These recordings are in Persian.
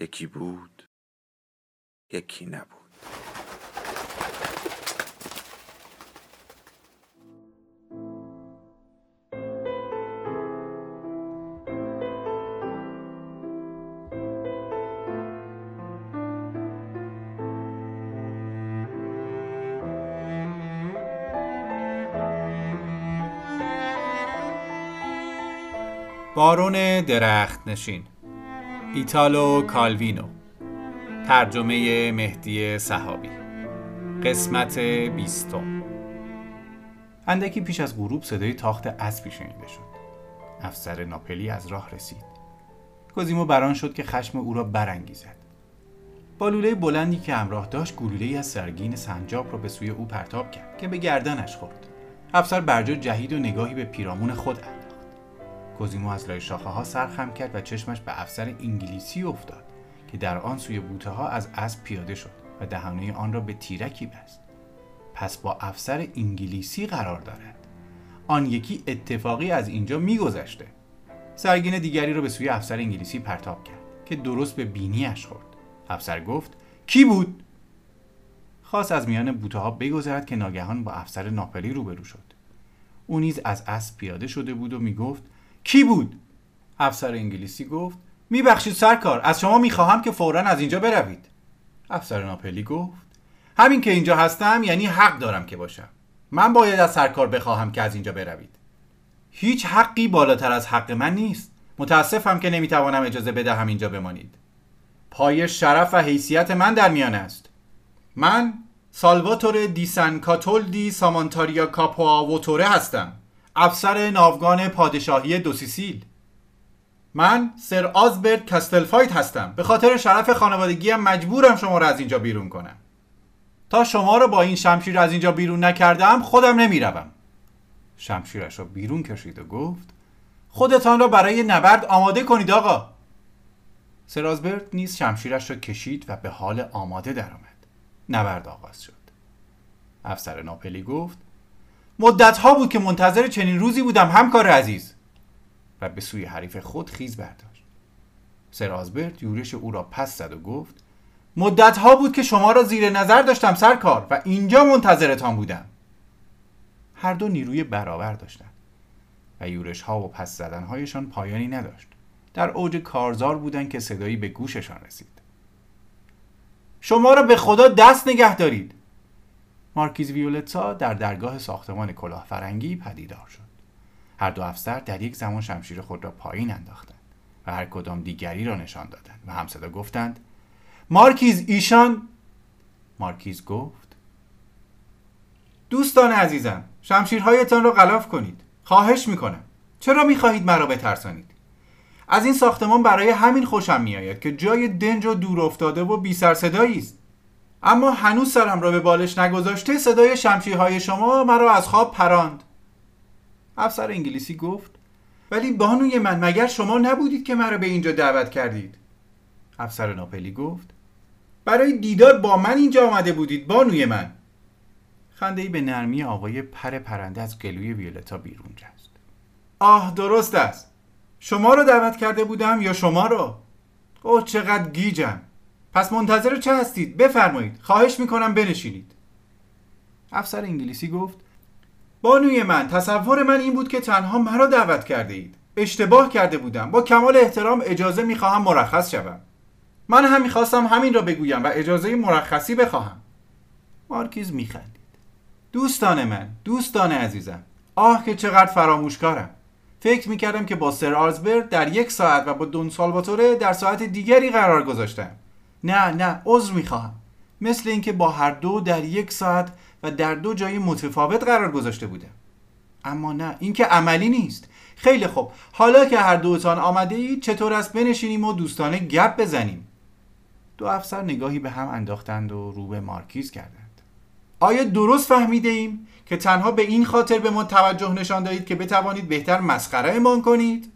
یکی بود یکی نبود. بارون درخت نشین ایتالو کالوینو. ترجمه مهدی صحابی. قسمت بیستم. اندکی پیش از غروب صدای تاخت اسبی شنیده شد. افسر ناپلی از راه رسید. کوزیمو بران شد که خشم او را برانگیزد. با لوله بلندی که همراه داشت گلوله از سرگین سنجاب را به سوی او پرتاب کرد که به گردنش خورد. افسر برجا جهید و نگاهی به پیرامون خود کوزیمو از لای شاخه ها سرخم کرد و چشمش به افسر انگلیسی افتاد که در آن سوی بوته ها از اسب پیاده شد و دهانه آن را به تیرکی بست. پس با افسر انگلیسی قرار دارد. آن یکی اتفاقی از اینجا میگذشته. سرگین دیگری را به سوی افسر انگلیسی پرتاب کرد که درست به بینیش خورد. افسر گفت کی بود؟ خواست از میان بوته ها بگذرد که ناگهان با افسر ناپلی روبرو شد. او نیز از اسب پیاده شده بود و می‌گفت کی بود؟ افسر انگلیسی گفت میبخشید سرکار از شما می‌خواهم که فورا از اینجا بروید. افسر ناپلی گفت همین که اینجا هستم یعنی حق دارم که باشم. من باید از سرکار بخواهم که از اینجا بروید. هیچ حقی بالاتر از حق من نیست. متاسفم که نمی‌توانم اجازه بدهم اینجا بمانید. پای شرف و حیثیت من در میان است. من سالواتور دیسن کاتولدی سامانتاریا کاپوا هستم. افسر ناوگان پادشاهی دوسیسیل من سر آزبرت کستلفایت هستم. به خاطر شرف خانوادگیم مجبورم شما را از اینجا بیرون کنم. تا شما را با این شمشیر از اینجا بیرون نکردم خودم نمی‌روم. شمشیرش را بیرون کشید و گفت خودتان را برای نبرد آماده کنید آقا. سر آزبرت نیز شمشیرش را کشید و به حال آماده درآمد. نبرد آغاز شد. افسر ناپلی گفت مدت ها بود که منتظر چنین روزی بودم همکار عزیز. و به سوی حریف خود خیز برداشت سر آزبرت یورش او را پس زد و گفت مدت ها بود که شما را زیر نظر داشتم سرکار و اینجا منتظرتان بودم. هر دو نیروی برابر داشتند و یورش ها و پس زدن هایشان پایانی نداشت. در اوج کارزار بودند که صدایی به گوششان رسید. شما را به خدا دست نگه دارید. مارکیز ویولتا در درگاه ساختمان کلاه فرنگی پدیدار شد. هر دو افسر در یک زمان شمشیر خود را پایین انداختند و هر کدام دیگری را نشان دادند و همصدا گفتند مارکیز ایشان؟ مارکیز گفت دوستان عزیزم شمشیرهایتان را غلاف کنید. خواهش می‌کنم. چرا می‌خواهید مرا بترسانید؟ از این ساختمان برای همین خوشم میآید که جای دنج و دور افتاده و بی سر است. اما هنوز سرم را به بالش نگذاشته صدای شمشیرهای شما مرا از خواب پراند. افسر انگلیسی گفت ولی بانوی من مگر شما نبودید که مرا به اینجا دعوت کردید؟ افسر ناپلی گفت برای دیدار با من اینجا آمده بودید بانوی من. خنده ای به نرمی آقای پر پرنده از گلوی ویولتا بیرون جست. آه درست است. شما رو دعوت کرده بودم یا شما رو اوه چقدر گیجم. پس منتظر چه هستید؟ بفرمایید. خواهش می‌کنم بنشینید. افسر انگلیسی گفت بانوی من تصور من این بود که تنها مرا دعوت کرده اید اشتباه کرده بودم. با کمال احترام اجازه می‌خواهم مرخص شوم. من هم می‌خواستم همین را بگویم و اجازه مرخصی بخواهم. مارکیز میخندید. دوستان من دوستان عزیزم آه که چقدر فراموشکارم. فکر می‌کردم که با سر آرزبرد در یک ساعت و با دون سالواتوره در ساعت دیگری قرار گذاشتم. نه نه عذر می‌خواهم. مثل اینکه با هر دو در یک ساعت و در دو جای متفاوت قرار گذاشته بودم. اما نه این که عملی نیست. خیلی خوب. حالا که هر دوتان آمده اید چطور است بنشینیم و دوستانه گپ بزنیم؟ دو افسر نگاهی به هم انداختند و رو به مارکیز کردند. آیا درست فهمیده ایم که تنها به این خاطر به ما توجه نشان دهید که بتوانید بهتر مسخره امان کنید؟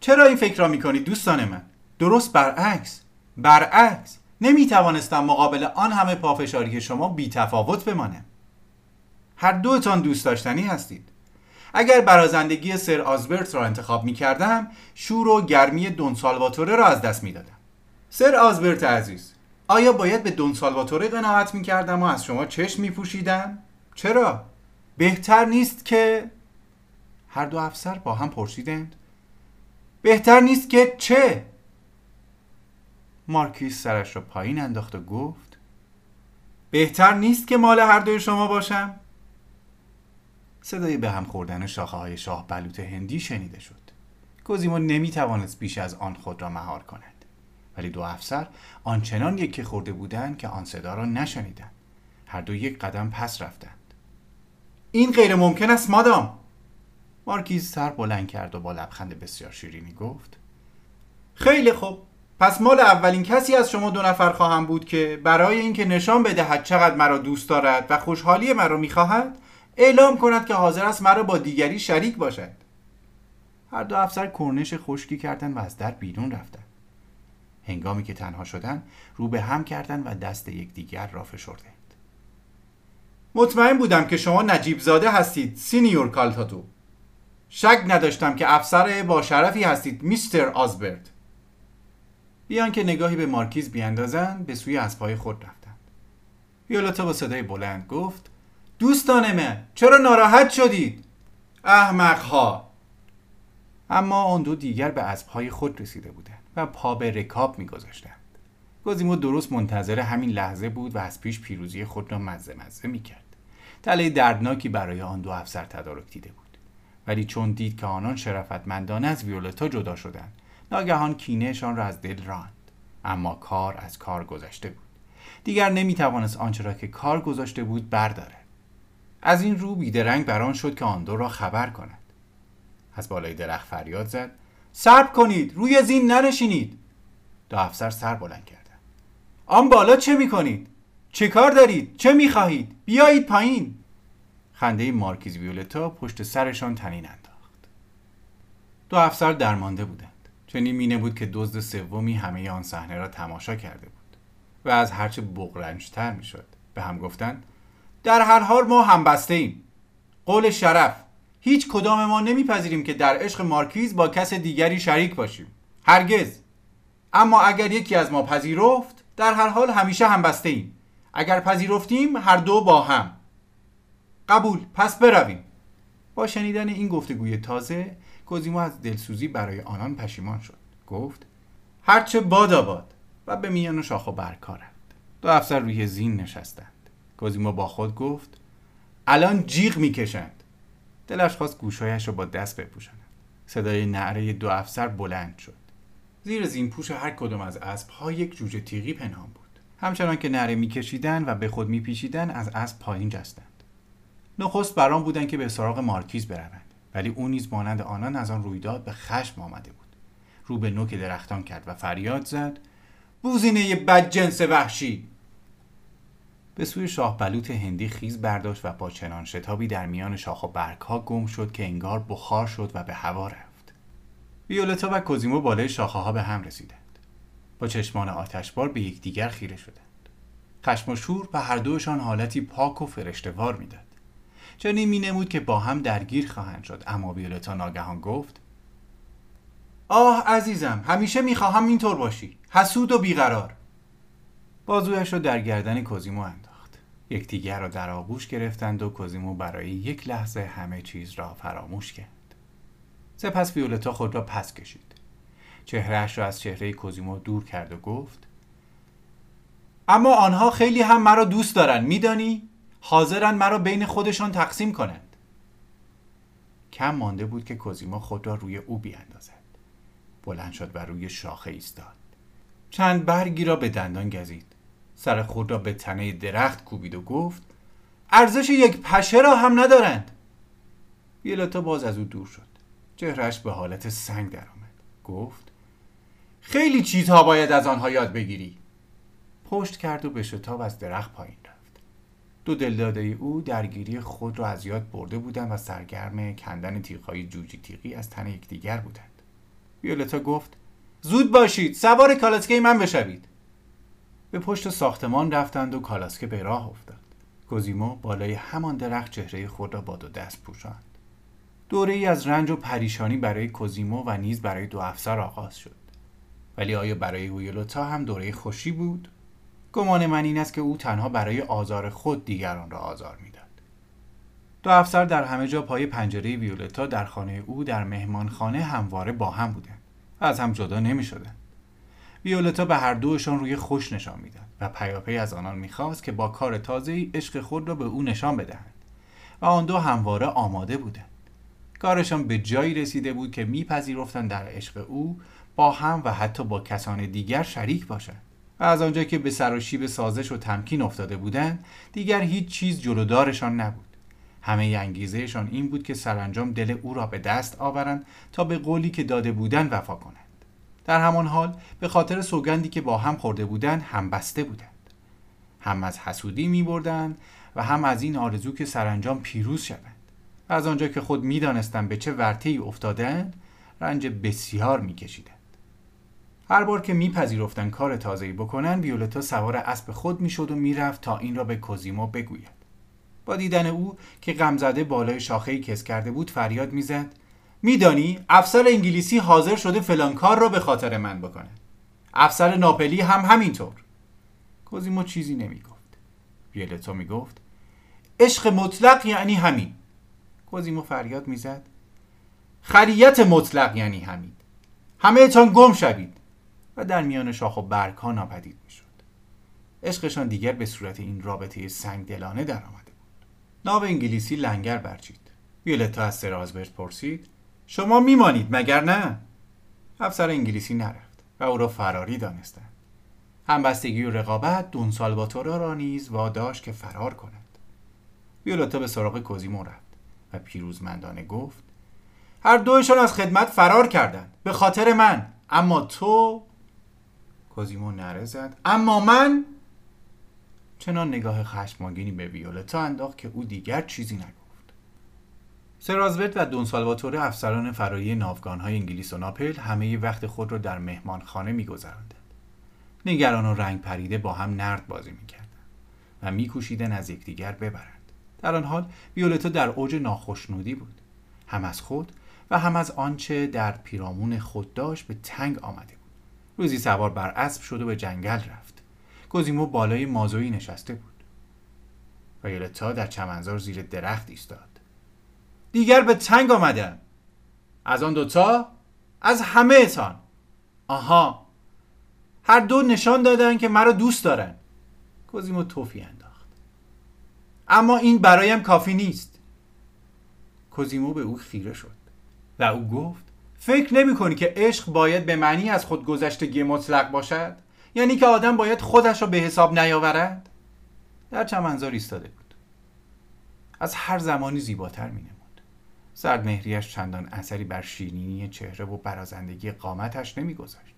چرا این فکر را می کنید دوستان من؟ درست برعکس. برعکس نمی توانستم مقابل آن همه پافشاری شما بی تفاوت بمانم هر دوتان دوست داشتنی هستید اگر برازندگی سر آزبرت را انتخاب می کردم شور و گرمی دون سالواتوره را از دست می دادم سر آزبرت عزیز آیا باید به دون سالواتوره قناعت می کردم و از شما چشم می پوشیدم؟ چرا؟ بهتر نیست که هر دو افسر با هم پرسیدند بهتر نیست که چه؟ مارکیس سرش را پایین انداخت و گفت بهتر نیست که مال هر دوی شما باشم؟ صدای به هم خوردن شاخه های شاه بلوط هندی شنیده شد. کوزیمو نمی توانست بیش از آن خود را مهار کند. ولی دو افسر آنچنان یکی خورده بودند که آن صدا را نشنیدند. هر دو یک قدم پس رفتند. این غیر ممکن است مادام. مارکیز سر بلند کرد و با لبخند بسیار شیرینی گفت خیلی خوب. پس مال اولین کسی از شما دو نفر خواهم بود که برای اینکه نشان بدهد چقدر مرا دوست دارد و خوشحالی مرا می‌خواهد اعلام کند که حاضر است مرا با دیگری شریک باشد. هر دو افسر کرنش خشکی کردند و از در بیرون رفتند. هنگامی که تنها شدند رو به هم کردند و دست یکدیگر را فشردند. مطمئن بودم که شما نجیب زاده هستید سینیور کالتاتو. شک نداشتم که افسر با شرفی هستید میستر آزبرت بیان که نگاهی به مارکیز بیاندازند به سوی اسبهای خود رفتند. ویولتا با صدای بلند گفت دوستان من چرا ناراحت شدید؟ احمقها. اما آن دو دیگر به اسبهای خود رسیده بودند و پا به رکاب میگذاشتند. گازیمو درست منتظر همین لحظه بود و از پیش پیروزی خود را مزه مزه می‌کرد. تله دردناکی برای آن دو افسر تدارک دیده بود. ولی چون دید که آنان شرافتمندانه از ویولتا جدا شدند ناگهان کینهشان را از دل راند. اما کار از کار گذشته بود. دیگر نمی‌توانست آنچه را که کار گذاشته بود بردارد. از این رو بیدرنگ بران شد که آن دو را خبر کند. از بالای درخت فریاد زد. صبر کنید روی زین ننشینید. دو افسر سر بلند کردند. آن بالا چه می‌کنید؟ چه کار دارید؟ چه می‌خواهید؟ بیایید پایین. خنده مارکیز ویولتا پشت سرشان تنین انداخت. دو افسر درمانده بودند. چنین مینه بود که دزد سومی همه آن صحنه را تماشا کرده بود و از هرچه بغرنجتر می‌شد. به هم گفتند در هر حال ما همبسته ایم. قول شرف هیچ کدام ما نمیپذیریم که در عشق مارکیز با کس دیگری شریک باشیم. هرگز. اما اگر یکی از ما پذیرفت در هر حال همیشه همبسته ایم. اگر پذیرفتیم هر دو با هم. قبول. پس برویم. با شنیدن این گفتگوی تازه کوزیمو از دلسوزی برای آنان پشیمان شد. گفت هرچه باد آباد و به میان شاخ و برکا رفت دو افسر روی زین نشستند. کوزیمو با خود گفت الان جیغ می‌کشند. دلش خواست گوشهایش را با دست بپوشاند. صدای نعره دو افسر بلند شد. زیر زین پوش هر کدام از اسبها یک جوجه تیغی پنهان بود. همچنان که نعره میکشیدند و به خود میپیچیدند از اسب پایین جستند. نخست بران بودند که به سراغ مارکیز بروند. ولی او نیز مانند آنان از آن رویداد به خشم آمده بود. رو به نوک درختان کرد و فریاد زد بوزینه بدجنس وحشی! به سوی شاه بلوط هندی خیز برداشت و با چنان شتابی در میان شاخ و برگ ها گم شد که انگار بخار شد و به هوا رفت. ویولتا و کوزیمو بالای شاخه ها به هم رسیدند. با چشمان آتشبار به یکدیگر خیره شدند. خشم و شور و هر دوشان حالتی پاک و فرشتوار می‌داد. چنین می نمود که با هم درگیر خواهند شد. اما ویولتا ناگهان گفت آه عزیزم همیشه می‌خواهم اینطور باشی. حسود و بیقرار. بازویش را در گردن کوزیمو انداخت. یکدیگر را در آغوش گرفتند و کوزیمو برای یک لحظه همه چیز را فراموش کرد. سپس ویولتا خود را پس کشید. چهرهش را از چهره کوزیمو دور کرد و گفت اما آنها خیلی هم مرا دوست دارند میدانی؟ حاضرن مرا بین خودشان تقسیم کنند. کم مانده بود که کوزیمو خود را روی او بیاندازد. بلند شد و روی شاخه ایستاد. چند برگی را به دندان گزید. سر خود را به تنه درخت کوبید و گفت ارزش یک پشه را هم ندارند. ویولتا باز از او دور شد. چهرش به حالت سنگ درآمد. گفت خیلی چیزها باید از آنها یاد بگیری. پشت کرد و به شتاب از درخت پایین دو دلداده او درگیری خود را از یاد برده بودند و سرگرم کندن تیغهای جوجی تیغی از تن یکدیگر بودند. ویولتا گفت زود باشید سوار کالاسکه من بشوید. به پشت ساختمان رفتند و کالاسکه به راه افتاد. کوزیمو بالای همان درخت چهره خود را با دو دست پوشاند. دوره ای از رنج و پریشانی برای کوزیمو و نیز برای دو افسر آغاز شد. ولی آیا برای ویولوتا هم دوره خوشی بود؟ گمان من این است که او تنها برای آزار خود دیگران را آزار می‌داد. دو افسر در همه جا پای پنجره ویولتا در خانه او در مهمانخانه همواره با هم بودند از هم جدا نمی شدن. ویولتا به هر دوشان روی خوش نشان می‌داد و پیاپی از آنان می‌خواست که با کار تازه عشق خود را به او نشان بدهند و آن دو همواره آماده بودند. کارشان به جایی رسیده بود که میپذیرفتند در عشق او با هم و حتی با کسان دیگر شریک باشند. و از آنجا که به سراشیب سازش و تمکین افتاده بودند دیگر هیچ چیز جلودارشان نبود. همه انگیزهشان این بود که سرانجام دل او را به دست آورند تا به قولی که داده بودند وفا کنند. در همان حال به خاطر سوگندی که با هم خورده بودند هم بسته بودند. هم از حسودی می بردند و هم از این آرزو که سرانجام پیروز شوند. از آنجا که خود می‌دانستند به چه ورطه‌ای افتادند رنج بسیار میکشیدند هر بار که میپذیرفتند کار تازه‌ای بکنند ویولتا سوار اسب خود می‌شد و می‌رفت تا این را به کوزیمو بگوید. با دیدن او که غمزده بالای شاخه کس کرده بود فریاد می‌زد میدانی افسر انگلیسی حاضر شده فلان کار را به خاطر من بکنه افسر ناپلی هم همینطور. کوزیمو چیزی نمی‌گفت. ویولتا می‌گفت عشق مطلق یعنی همین. کوزیمو فریاد می‌زد خریت مطلق یعنی همین. همه تان گم شوید. در میان شاخ و برگ ها ناپدید می‌شد. عشقشان دیگر به صورت این رابطه سنگ دلانه در آمده بود. ناو انگلیسی لنگر برچید ویولتا از سرازبرت پرسید شما میمانید مگر نه؟ افسر انگلیسی نرفت و او را فراری دانستند. همبستگی و رقابت دون سالواتورا را نیز واداشت که فرار کند. ویولتا به سراغ کوزیمو رفت و پیروزمندانه گفت هر دوشان از خدمت فرار کردند به خاطر من اما تو کوزیمو نره زد. اما من چنان نگاه خشمگینی به ویولتا انداخت که او دیگر چیزی نگفت. سرازوت و دون سالواتور افسران فراری ناوگانهای انگلیس و ناپل همه وقت خود را در مهمانخانه میگذراندند. نگران و رنگ پریده با هم نرد بازی می‌کردند و میکوشیدند از یکدیگر ببرند. در آن حال ویولتا در اوج ناخشنودی بود. هم از خود و هم از آنچه در پیرامون خود داشت به تنگ آمده روزی سوار بر اسب شد و به جنگل رفت. کوزیمو بالای مازویی نشسته بود. ویولتا در چمنزار زیر درخت ایستاد. دیگر به تنگ آمدم. از آن دوتا؟ از همه تان آها. هر دو نشان دادن که مرا دوست دارن. کوزیمو توفی انداخت. اما این برایم کافی نیست. کوزیمو به او خیره شد و او گفت فکر نمی کنی که عشق باید به معنی از خود گذشتگی مطلق باشد؟ یعنی که آدم باید خودش را به حساب نیاورد؟ در چمنزار ایستاده بود. از هر زمانی زیباتر می مهریش چندان اثری بر شیرینی چهره و برازندگی قامتش نمیگذاشت.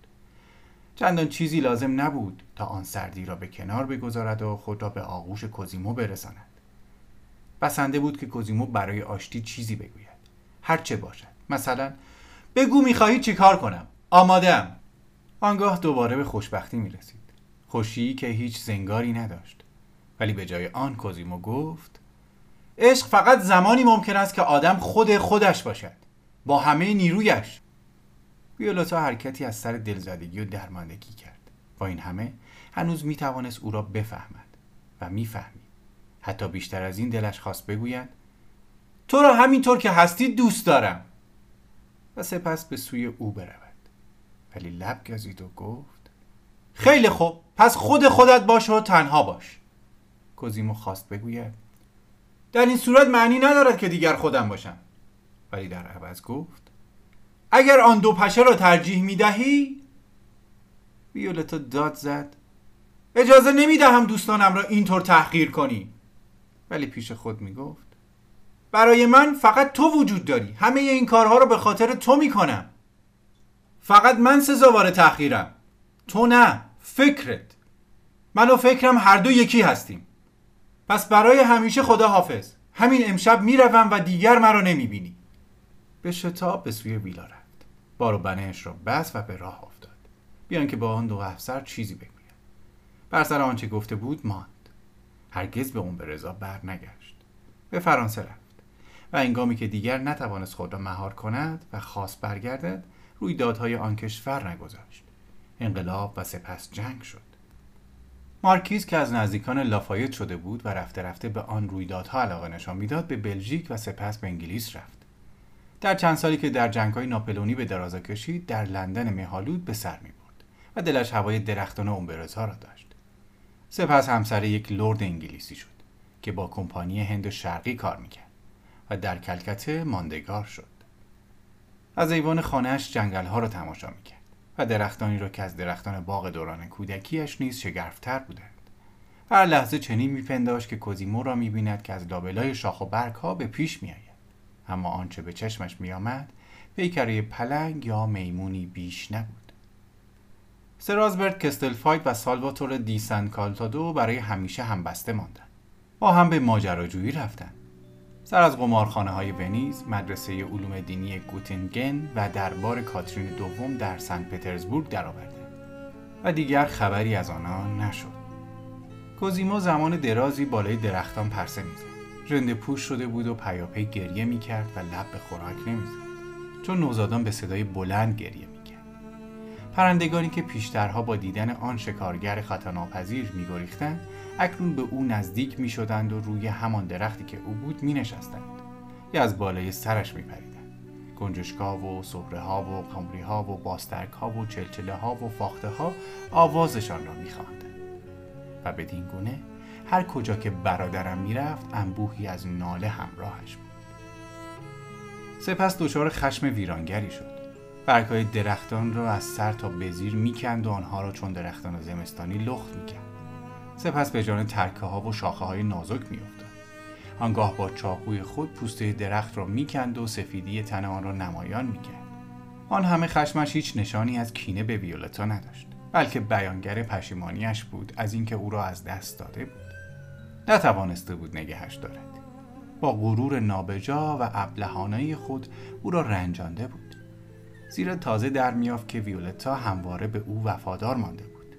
چندان چیزی لازم نبود تا آن سردی را به کنار بگذارد و خود را به آغوش کوزیمو برساند. بسنده بود که کوزیمو برای آشتی چیزی بگوید. هر چه باشد. مثلا بگو می‌خواهی چیکار کنم؟ آمادم آنگاه دوباره به خوشبختی می‌رسید. خوشی که هیچ زنگاری نداشت. ولی به جای آن کوزیمو گفت عشق فقط زمانی ممکن است که آدم خود خودش باشد. با همه نیرویش. ویولوتا حرکتی از سر دلزدگی و درماندگی کرد. با این همه هنوز می توانست او را بفهمد و می‌فهمید. حتی بیشتر از این دلش خواست بگوید تو را همینطور که هستی دوست دارم. و سپس به سوی او برود. ولی لب گزید و گفت خیلی خوب پس خود خودت باش و تنها باش. کوزیمو خواست بگوید در این صورت معنی ندارد که دیگر خودم باشم. ولی در عوض گفت اگر آن دو پشه را ترجیح می دهی؟ ویولتا داد زد اجازه نمی دهم دوستانم را اینطور تحقیر کنی. ولی پیش خود می گفت برای من فقط تو وجود داری. همه این کارها رو به خاطر تو می‌کنم. فقط من سزاوار تحقیرم. تو نه. فکرت. من و فکرم هر دو یکی هستیم. پس برای همیشه خدا حافظ همین امشب می‌روم و دیگر مرا نمی‌بینی. به شتاب به سوی ویلا رفت. بار و بنهش را بس و به راه افتاد. بیان که با آن دو افسر چیزی بگوید بر سر آنچه گفته بود ماند. هرگز به اون به رضا بر نگشت. به فرانسه رفت. و انگامی که دیگر نتوانست خود را مهار کند و خواست برگردد رویدادهای آن کشور نگذاشت. انقلاب و سپس جنگ شد. مارکیز که از نزدیکان لافایت شده بود و رفته رفته به آن رویدادها علاقه نشان می‌داد به بلژیک و سپس به انگلیس رفت. در چند سالی که در جنگهای ناپلونی به درازا کشید در لندن مهالود به سر می برد و دلش هوای درختان اومبرزها را داشت. سپس همسر یک لرد انگلیسی شد که با کمپانی هند شرقی کار می‌کرد. و در کلکته ماندگار شد. از ایوان خانهاش جنگل ها را تماشا می‌کرد و درختانی را که از درختان باغ دوران کودکیش نیز شگرفتر بودند. هر لحظه چنین میپنداشت که کوزیمو را می‌بیند که از لابلای شاخ و برگ ها به پیش میآید. اما آنچه به چشمش میآمد پیکره پلنگ یا میمونی بیش نبود. سرازبرت کستلفاید و سالواتور دی سن کالتادو برای همیشه هم بسته ماندند. با هم به ماجراجویی رفتند. سر از قمارخانه های ونیز، مدرسه علوم دینی گوتینگن و دربار کاترین دوم در سن پترزبورگ درآوردند و دیگر خبری از آنان نشد. کوزیمو زمان درازی بالای درختان پرسه می‌زد. رنده پوش شده بود و پیاپی گریه می‌کرد و لب به خوراک نمی‌زد. چون نوزادان به صدای بلند گریه می‌کرد. پرندگانی که پیشترها با دیدن آن شکارگر خطاناپذیر میگریختند اکنون به او نزدیک می شدند و روی همان درختی که او بود می نشستند یا از بالای سرش می پریدند گنجشکا و صحره ها و قمری ها و باسترک ها و چلچله ها و فاخته ها آوازشان را می و بدین گونه هر کجا که برادرم می‌رفت انبوهی از ناله همراهش بود. سپس دچار خشم ویرانگری شد. برگهای درختان را از سر تا به زیر می‌کند و آنها را چون درختان زمستانی لخت می‌کرد سپس به جان ترکه ها و شاخه های نازک افتاد. آنگاه با چاقوی خود پوسته درخت را می‌کند و سفیدی تن آن را نمایان می‌کرد. آن همه خشمش هیچ نشانی از کینه به ویولتا نداشت بلکه بیانگر پشیمانیش بود از اینکه او را از دست داده بود. نتوانسته بود نگهش دارد. با غرور نابجا و ابلهانه خود او را رنجانده بود. زیرا تازه در میافت که ویولتا همواره به او وفادار مانده بود.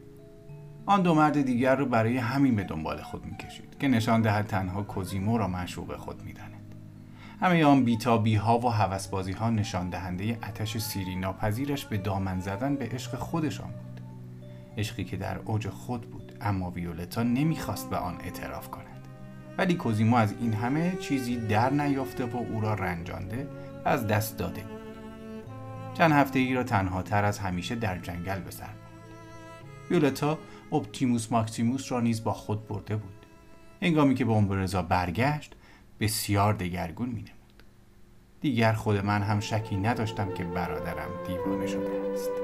آن دو مرد دیگر رو برای همین به دنبال خود می‌کشید که نشان دهد تنها کوزیمو را معشوق خود می‌دانند همه آن بیتابی ها و هوسبازی ها نشان دهنده اتش سیری ناپذیرش به دامن زدن به عشق خودشان بود. عشقی که در اوج خود بود اما ویولتا نمی‌خواست به آن اعتراف کند. ولی کوزیمو از این همه چیزی در نیافته و او را رنجانده از دست داده چند هفته ای را تنها تر از همیشه در جنگل به سر ویولتا اپتیموس ماکسیموس را نیز با خود برده بود. هنگامی که به امبرزا برگشت بسیار دگرگون می نمود. دیگر خود من هم شکی نداشتم که برادرم دیوانه شده است.